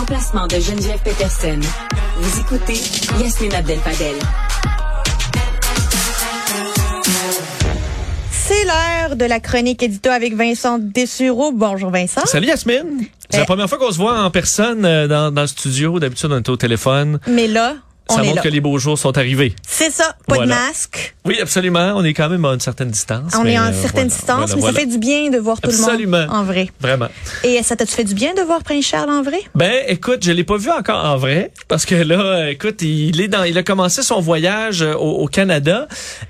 remplacement de Geneviève Peterson. Vous écoutez Yasmine Abdel-Fadel. C'est l'heure de la chronique édito avec Vincent Dessureau. Bonjour Vincent. Salut Yasmine. C'est la Eh. première fois qu'on se voit en personne euh, dans, dans le studio. D'habitude, on est au téléphone. Mais là, Ça est montre que les beaux jours sont arrivés. C'est ça, pas Voilà. de masque. Oui, absolument. On est quand même à une certaine distance. On mais, est en euh, certaine voilà, distance, voilà, mais ça fait du bien de voir tout le monde en vrai. Vraiment. Et ça t'a-tu fait du bien de voir Prince Charles en vrai? Ben, écoute, je l'ai pas vu encore en vrai parce que là, euh, écoute, il est dans, il a commencé son voyage euh, au, au Canada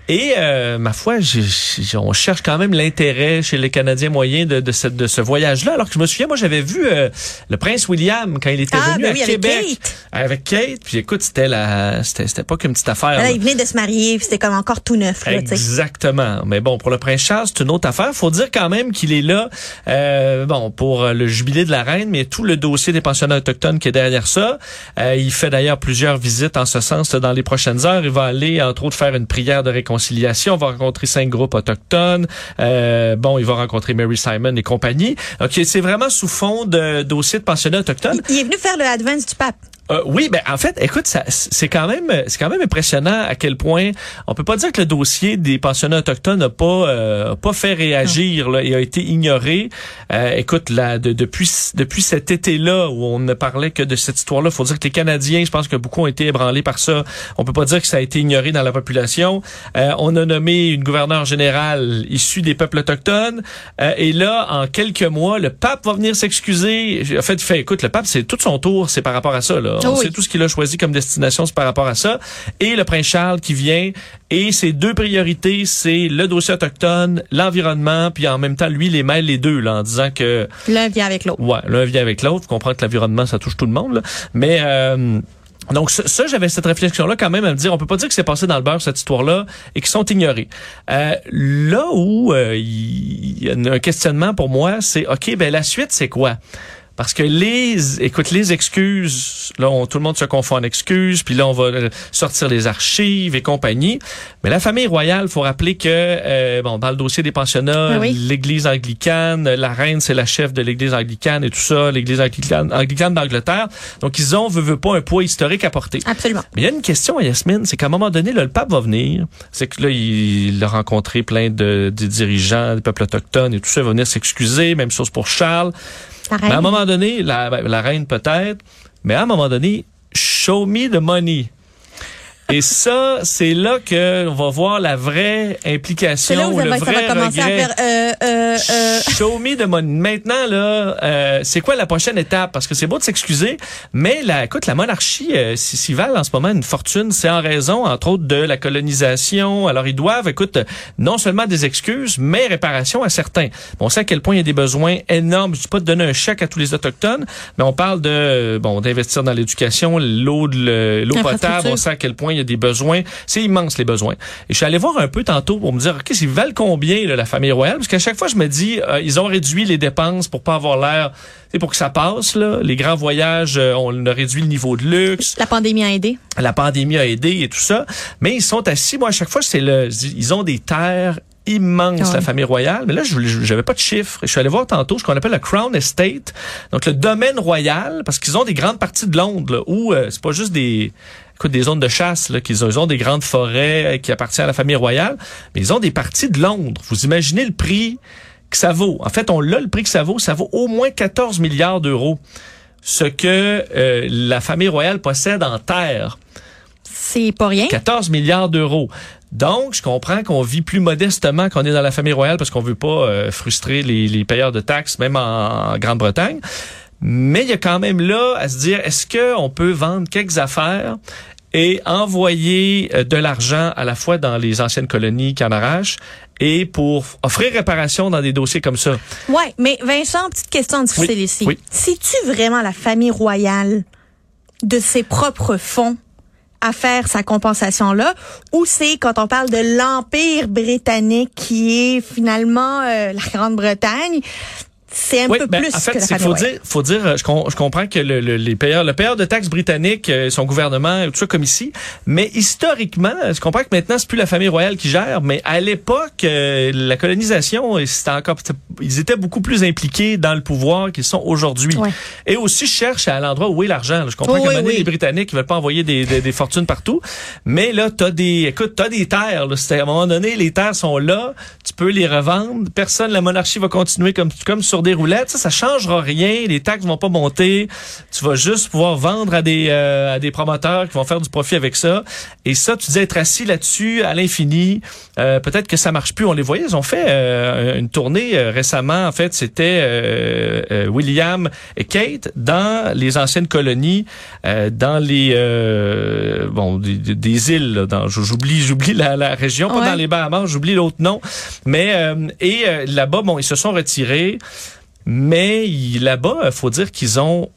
et euh, ma foi, j'ai- j'ai- on cherche quand même l'intérêt chez les Canadiens moyens de, de, ce, de ce voyage-là. Alors que je me souviens, moi, j'avais vu euh, le prince William quand il était Ah, venu ben à oui, avec Québec Kate. avec Kate. Puis écoute, c'était la, c'était, c'était pas qu'une petite affaire. Là, là. il venait de se marier, c'était comme encore tout neuf. Là. Exactement. Mais bon, pour le prince Charles, c'est une autre affaire. Faut dire quand même qu'il est là, euh, bon, pour euh, le jubilé de la reine, mais tout le dossier des pensionnats autochtones qui est derrière ça. Euh, il fait d'ailleurs plusieurs visites en ce sens dans les prochaines heures. Il va aller, entre autres, faire une prière de réconciliation. Il va rencontrer cinq groupes autochtones. Euh, bon, il va rencontrer Mary Simon et compagnie. Ok, c'est vraiment sous fond de dossier de pensionnats autochtones. Il est venu faire le advance du pape. Euh, oui, ben en fait, écoute, ça, c'est quand même, c'est quand même impressionnant à quel point on peut pas dire que le dossier des pensionnats autochtones n'a pas, euh, pas fait réagir, là, et a été ignoré. Euh, écoute, là, de- depuis depuis cet été-là où on ne parlait que de cette histoire-là, faut dire que les Canadiens, je pense que beaucoup ont été ébranlés par ça. On peut pas dire que ça a été ignoré dans la population. Euh, on a nommé une gouverneure générale issue des peuples autochtones, euh, et là, en quelques mois, le pape va venir s'excuser. En fait, fait, écoute, le pape, c'est tout son tour, c'est par rapport à ça. Là. On Oh oui. sait tout ce qu'il a choisi comme destination, par rapport à ça. Et le prince Charles qui vient. Et ses deux priorités, c'est le dossier autochtone, l'environnement, puis en même temps, lui, les mêle les deux, là, en disant que L'un vient avec l'autre. Ouais, l'un vient avec l'autre. Vous comprenez que l'environnement, ça touche tout le monde. Là. Mais euh, donc ça, ça, j'avais cette réflexion-là quand même à me dire, on peut pas dire que c'est passé dans le beurre cette histoire-là et qu'ils sont ignorés. Euh, là où euh, il y a un questionnement pour moi, c'est ok, ben la suite, c'est quoi? Parce que les, écoute, les excuses, là, on- tout le monde se confond en excuses, puis là, on va euh, sortir les archives et compagnie. Mais la famille royale, faut rappeler que, euh, bon, dans le dossier des pensionnats, Ah oui. l'Église anglicane, la reine, c'est la chef de l'Église anglicane et tout ça, l'Église anglicane, anglicane d'Angleterre. Donc, ils ont, veut, veut pas, un poids historique à porter. Absolument. Mais il y a une question Yasmine, c'est qu'à un moment donné, là, le pape va venir. C'est que là, il, il a rencontré plein de, de dirigeants des peuples autochtones et tout ça. Il va venir s'excuser. Même chose pour Charles. Mais à un moment donné, la, ben, la reine peut-être, mais à un moment donné, show me the money. Et ça, c'est là que on va voir la vraie implication, C'est là où ça le va, ça vrai va commencer regret. à faire... Euh, euh, euh, Show me the money. Maintenant, là, euh, c'est quoi la prochaine étape? Parce que c'est beau de s'excuser, mais la, écoute, la monarchie, euh, s'ils valent en ce moment une fortune, c'est en raison, entre autres, de la colonisation. Alors, ils doivent, écoute, non seulement des excuses, mais réparation à certains. On sait à quel point il y a des besoins énormes. Je dis pas de donner un chèque à tous les Autochtones, mais on parle de, bon, d'investir dans l'éducation, l'eau, l'eau potable. On sait à quel point il y a des besoins. C'est immense, les besoins. Et je suis allé voir un peu tantôt pour me dire, OK, ils valent combien, là, la famille royale? Parce qu'à chaque fois, je me dis, euh, ils ont réduit les dépenses pour pas avoir l'air, c'est pour que ça passe, là. Les grands voyages, euh, on a réduit le niveau de luxe. la pandémie a aidé. La pandémie a aidé et tout ça. Mais ils sont assis, moi, à chaque fois, c'est le, ils ont des terres immenses, Ah ouais. la famille royale. Mais là, je j'avais pas de chiffres. Je suis allé voir tantôt ce qu'on appelle le Crown Estate. Donc, le domaine royal, parce qu'ils ont des grandes parties de Londres, là, où euh, c'est pas juste des, écoute, des zones de chasse, là, qu'ils ont, ils ont des grandes forêts euh, qui appartiennent à la famille royale. Mais ils ont des parties de Londres. Vous imaginez le prix que ça vaut. En fait, on l'a le prix que ça vaut. Ça vaut au moins 14 milliards d'euros. Ce que euh, la famille royale possède en terre. C'est pas rien. 14 milliards d'euros. Donc, je comprends qu'on vit plus modestement qu'on est dans la famille royale parce qu'on veut pas euh, frustrer les, les payeurs de taxes, même en, en Grande-Bretagne. Mais il y a quand même là à se dire, est-ce qu'on peut vendre quelques affaires? Et envoyer euh, de l'argent à la fois dans les anciennes colonies arrachent et pour offrir réparation dans des dossiers comme ça? Ouais, mais Vincent, petite question difficile Oui, ici. oui. C'est-tu vraiment la famille royale de ses propres fonds à faire sa compensation-là, ou c'est quand on parle de l'Empire britannique qui est finalement euh, la Grande-Bretagne, c'est un Oui, peu ben, plus en fait, que la famille faut royale. dire, faut dire, euh, je, com- je comprends que le, le- les payeurs, le payeur de taxes britanniques, euh, son gouvernement, tout ça comme ici, mais historiquement, je comprends que maintenant c'est plus la famille royale qui gère, mais à l'époque, euh, la colonisation, c'était encore, ils étaient beaucoup plus impliqués dans le pouvoir qu'ils sont aujourd'hui. Ouais. Et aussi cherchent à l'endroit où est l'argent. Je comprends Oh, que oui, les Britanniques ils veulent pas envoyer des, des, des fortunes partout, mais là, t'as des, écoute, t'as des terres. Là. C'est- à un moment donné, les terres sont là, peux les revendre. Personne, la monarchie va continuer comme comme sur des roulettes. Ça, ça changera rien. Les taxes vont pas monter. Tu vas juste pouvoir vendre à des euh, à des promoteurs qui vont faire du profit avec ça. Et ça, tu disais être assis là-dessus à l'infini. Euh, Peut-être que ça marche plus. On les voyait. Ils ont fait euh, une tournée euh, récemment. En fait, c'était euh, euh, William et Kate dans les anciennes colonies, euh, dans les euh, bon des, des- îles. là, dans j'oublie j'oublie la, la région, pas dans les Bahamas. J'oublie l'autre nom. Mais euh, et euh, là-bas, bon, ils se sont retirés. Mais là-bas, faut dire qu'ils ont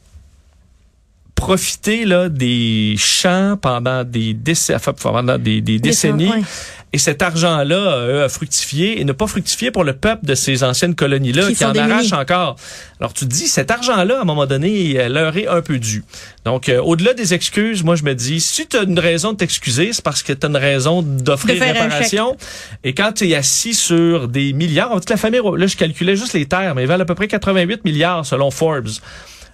profité là, des champs pendant des, déc- enfin, pendant des, des décennies. Ouais. Et cet argent-là euh, a fructifié et n'a pas fructifié pour le peuple de ces anciennes colonies-là Qui en arrachent encore. Alors tu te dis, cet argent-là, à un moment donné, euh, leur est un peu dû. Donc, euh, au-delà des excuses, moi je me dis, si tu as une raison de t'excuser, c'est parce que tu as une raison d'offrir réparation. Et quand tu es assis sur des milliards, on dit que la famille, là je calculais juste les terres, mais ils valent à peu près 88 milliards selon Forbes.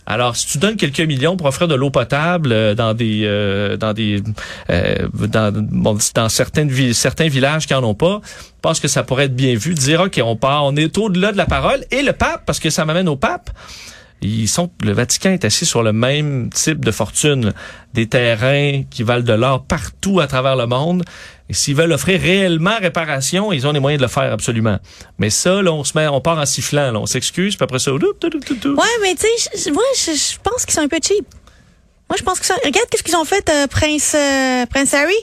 Alors, si tu donnes quelques millions pour offrir de l'eau potable euh, dans des euh, dans des euh, dans, villes, certains villages qui en ont pas, je pense que ça pourrait être bien vu de dire ok, on part, on est au-delà de la parole et le pape parce que ça m'amène au pape. Ils sont, le Vatican est assis sur le même type de fortune, des terrains qui valent de l'or partout à travers le monde. Et s'ils veulent offrir réellement réparation, ils ont les moyens de le faire absolument. Mais ça, on se met, on part en sifflant, là, on s'excuse, puis après ça, tout, tout, tout. Ouais, mais tu sais, moi, je, je pense qu'ils sont un peu cheap. Moi, je pense que ça. Regarde qu'est-ce qu'ils ont fait, euh, Prince, euh, Prince Harry.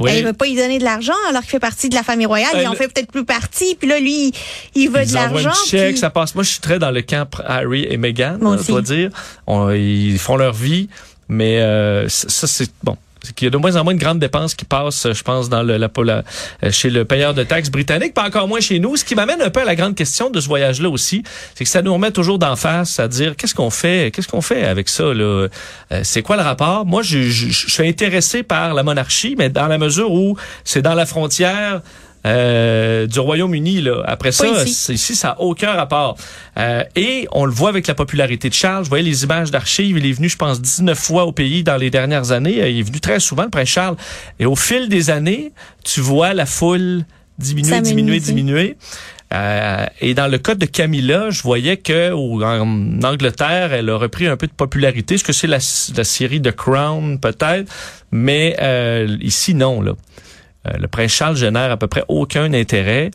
Oui. Il veut pas y donner de l'argent alors qu'il fait partie de la famille royale. Euh, il en fait peut-être plus partie. Puis là, lui, il veut Ils de l'argent. un chèque, puis- ça passe. Moi, je suis très dans le camp Harry et Meghan, je dois dire. On- ils font leur vie, mais euh, ça, c'est bon. Qu'il y a de moins en moins de grandes dépenses qui passent, je pense, dans le, la, la- euh, chez le payeur de taxes britannique, pas encore moins chez nous. Ce qui m'amène un peu à la grande question de ce voyage-là aussi, c'est que ça nous remet toujours d'en face à dire qu'est-ce qu'on fait, qu'est-ce qu'on fait avec ça là? Euh, c'est quoi le rapport? Moi, je, je- je suis intéressé par la monarchie, mais dans la mesure où c'est dans la frontière euh, du Royaume-Uni. Là. Après ça, ici. ça n'a aucun rapport. Euh, et on le voit avec la popularité de Charles. Je voyais les images d'archives. Il est venu, je pense, 19 fois au pays dans les dernières années. Euh, Il est venu très souvent, le prince Charles. Et au fil des années, tu vois la foule diminuer, diminuer, diminuer. Euh, et dans le cas de Camilla, je voyais que au- en Angleterre, elle a repris un peu de popularité. Est-ce que c'est la, la série The Crown, peut-être? Mais euh, ici, non. Là. Euh, le prince Charles génère à peu près aucun intérêt.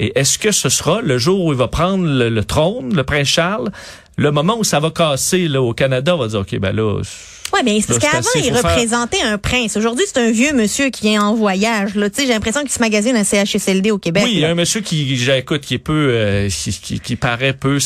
Et est-ce que ce sera le jour où il va prendre le, le trône, le prince Charles, le moment où ça va casser là, au Canada, on va dire, OK, ben là, Ouais, mais c'est parce qu'avant, il faire- représentait un prince. Aujourd'hui, c'est un vieux monsieur qui est en voyage. Là, tu sais, j'ai l'impression qu'il se magasine à CHSLD au Québec. oui, il y a un monsieur qui, j'écoute, qui est peu, euh, qui, qui, qui paraît peu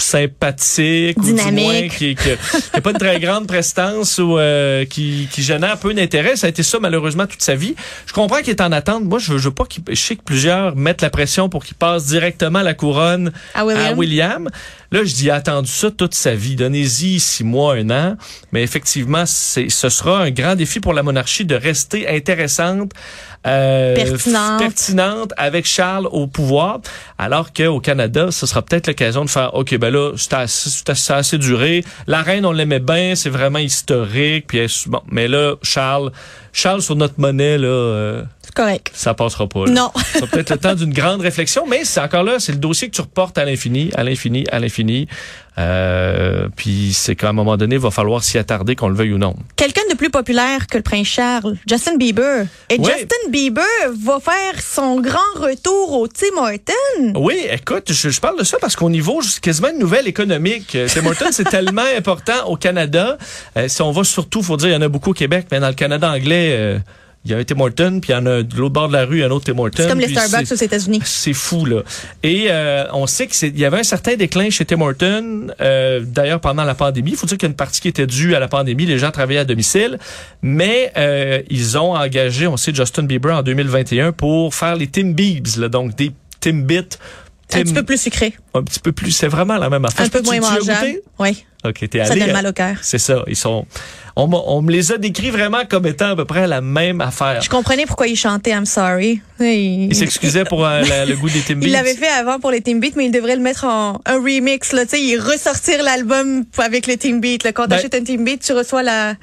sympathique ou du Dynamique. moins qui, qui, qui a pas une très grande prestance ou euh, qui, qui génère peu d'intérêt. Ça a été ça malheureusement toute sa vie. Je comprends qu'il est en attente. Moi, je veux, je veux pas qu'il, je sais que plusieurs mettent la pression pour qu'il passe directement la couronne À William. à William. Là, je dis, il a attendu ça toute sa vie. Donnez-y six mois, un an. Mais effectivement, c'est, ce sera un grand défi pour la monarchie de rester intéressante, euh, Pertinente. pertinente avec Charles au pouvoir. Alors qu'au Canada, ce sera peut-être l'occasion de faire, OK, ben là, ça a assez duré. La reine, on l'aimait bien, c'est vraiment historique. Puis, bon, mais là, Charles, Charles sur notre monnaie, là, euh, C'est correct. ça passera pas. là. Non. Ça peut-être le temps d'une grande réflexion, mais c'est encore là, c'est le dossier que tu reportes à l'infini, à l'infini, à l'infini. Euh, puis c'est qu'à un moment donné, il va falloir s'y attarder, qu'on le veuille ou non. Quelqu'un de plus populaire que le prince Charles, Justin Bieber. Et. Justin Bieber va faire son grand retour au Tim Horton. Oui, écoute, je, je parle de ça parce qu'au niveau quasiment une nouvelle économique, euh, Tim Hortons, c'est tellement important au Canada. Euh, si on va surtout, faut dire, il y en a beaucoup au Québec, mais dans le Canada anglais, euh, il y a un Tim Hortons, puis il y en a de l'autre bord de la rue, un autre Tim Hortons. C'est comme les Starbucks aux États-Unis. C'est fou là. Et euh, on sait qu'il y avait un certain déclin chez Tim Hortons. euh, D'ailleurs pendant la pandémie, il faut dire qu'il y a une partie qui était due à la pandémie. Les gens travaillaient à domicile, mais euh, ils ont engagé, on sait Justin Bieber en 2021 pour faire les Tim Biebs, là, donc des Timbits Un petit peu plus sucré. Un petit peu plus. C'est vraiment la même affaire. Un peu moins mangeable. Oui. OK, t'es Ça allé. donne euh, mal au cœur. C'est ça. Ils sont. On, on me les a décrits vraiment comme étant à peu près la même affaire. Je comprenais pourquoi il chantait I'm sorry. Il, Il s'excusait pour euh, la- le goût des Timbits. il l'avait fait avant pour les Team Beat, mais il devrait le mettre en un remix. Là, tu sais, il ressortir l'album avec Beat. Là. Quand Ben- t'achètes un Team Beat, tu reçois la,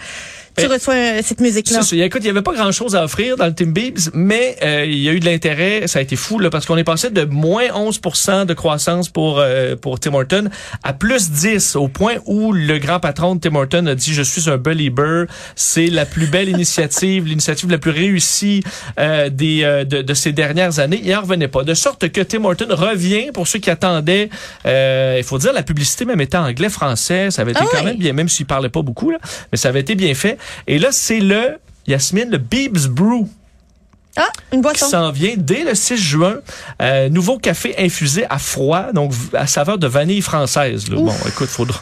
tu Ben- reçois euh, cette musique-là. Ça. Écoute, il n'y avait pas grand-chose à offrir dans le Team Bibbs, mais euh, il y a eu de l'intérêt. Ça a été fou là, parce qu'on est passé de moins 11 de croissance pour euh, pour Tim Horton à plus 10 au point où le grand patron de Tim Horton a dit je suis un believer. C'est la plus belle initiative, l'initiative la plus réussie euh, des euh, de, de ces dernières années. Il en revenait pas. De sorte que Tim Horton revient pour ceux qui attendaient. euh, il faut dire la publicité même était anglais-français. Ça avait été Ah quand même bien, même s'il parlait pas beaucoup là, mais ça avait été bien fait. Et là, c'est le, Yasmine, le Bibbs Brew Ah, une qui boisson. s'en vient dès le 6 juin. Euh, nouveau café infusé à froid, donc à saveur de vanille française. là. Bon, écoute, faudra...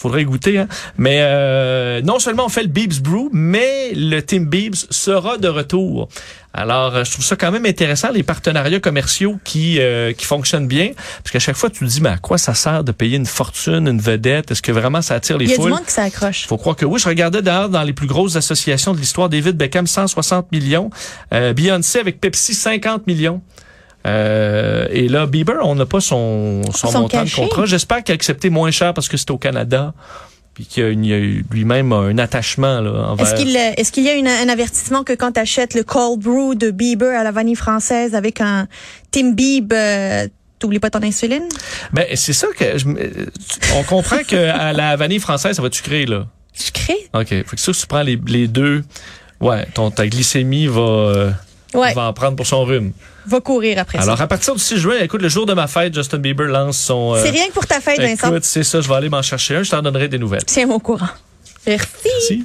Faudrait goûter, hein. Mais euh, non seulement on fait le Bibbs Brew, mais le Team Bibbs sera de retour. Alors, euh, je trouve ça quand même intéressant, les partenariats commerciaux qui euh, qui fonctionnent bien. Parce qu'à chaque fois, tu te dis, mais à quoi ça sert de payer une fortune, une vedette? Est-ce que vraiment ça attire les Il y a du foules? monde qui s'accroche. faut croire que oui. Je regardais d'ailleurs dans les plus grosses associations de l'histoire, David Beckham 160 millions, euh, Beyoncé avec Pepsi 50 millions. Euh, et là, Bieber, on n'a pas son, son Son montant cachet. de contrat. J'espère qu'il a accepté moins cher parce que c'est au Canada. Puis qu'il y a, lui-même un attachement là, envers... Est-ce qu'il est-ce qu'il y a une- un avertissement que quand tu achètes le cold brew de Bieber à la vanille française avec un Tim Bieb, euh, t'oublies pas ton insuline? Ben, c'est ça que... Je, on comprend que à la vanille française, ça va être sucré, là. Sucré? OK. Fait que ça, tu prends les, les deux... Ouais, ton, ta glycémie va, euh, Ouais, va en prendre pour son rhume. va courir après Alors, ça. à partir du 6 juin, écoute, le jour de ma fête, Justin Bieber lance son... euh, C'est rien que pour ta fête, Vincent. Écoute, c'est ça, je vais aller m'en chercher un, je t'en donnerai des nouvelles. Tiens-moi au courant. Merci. Merci.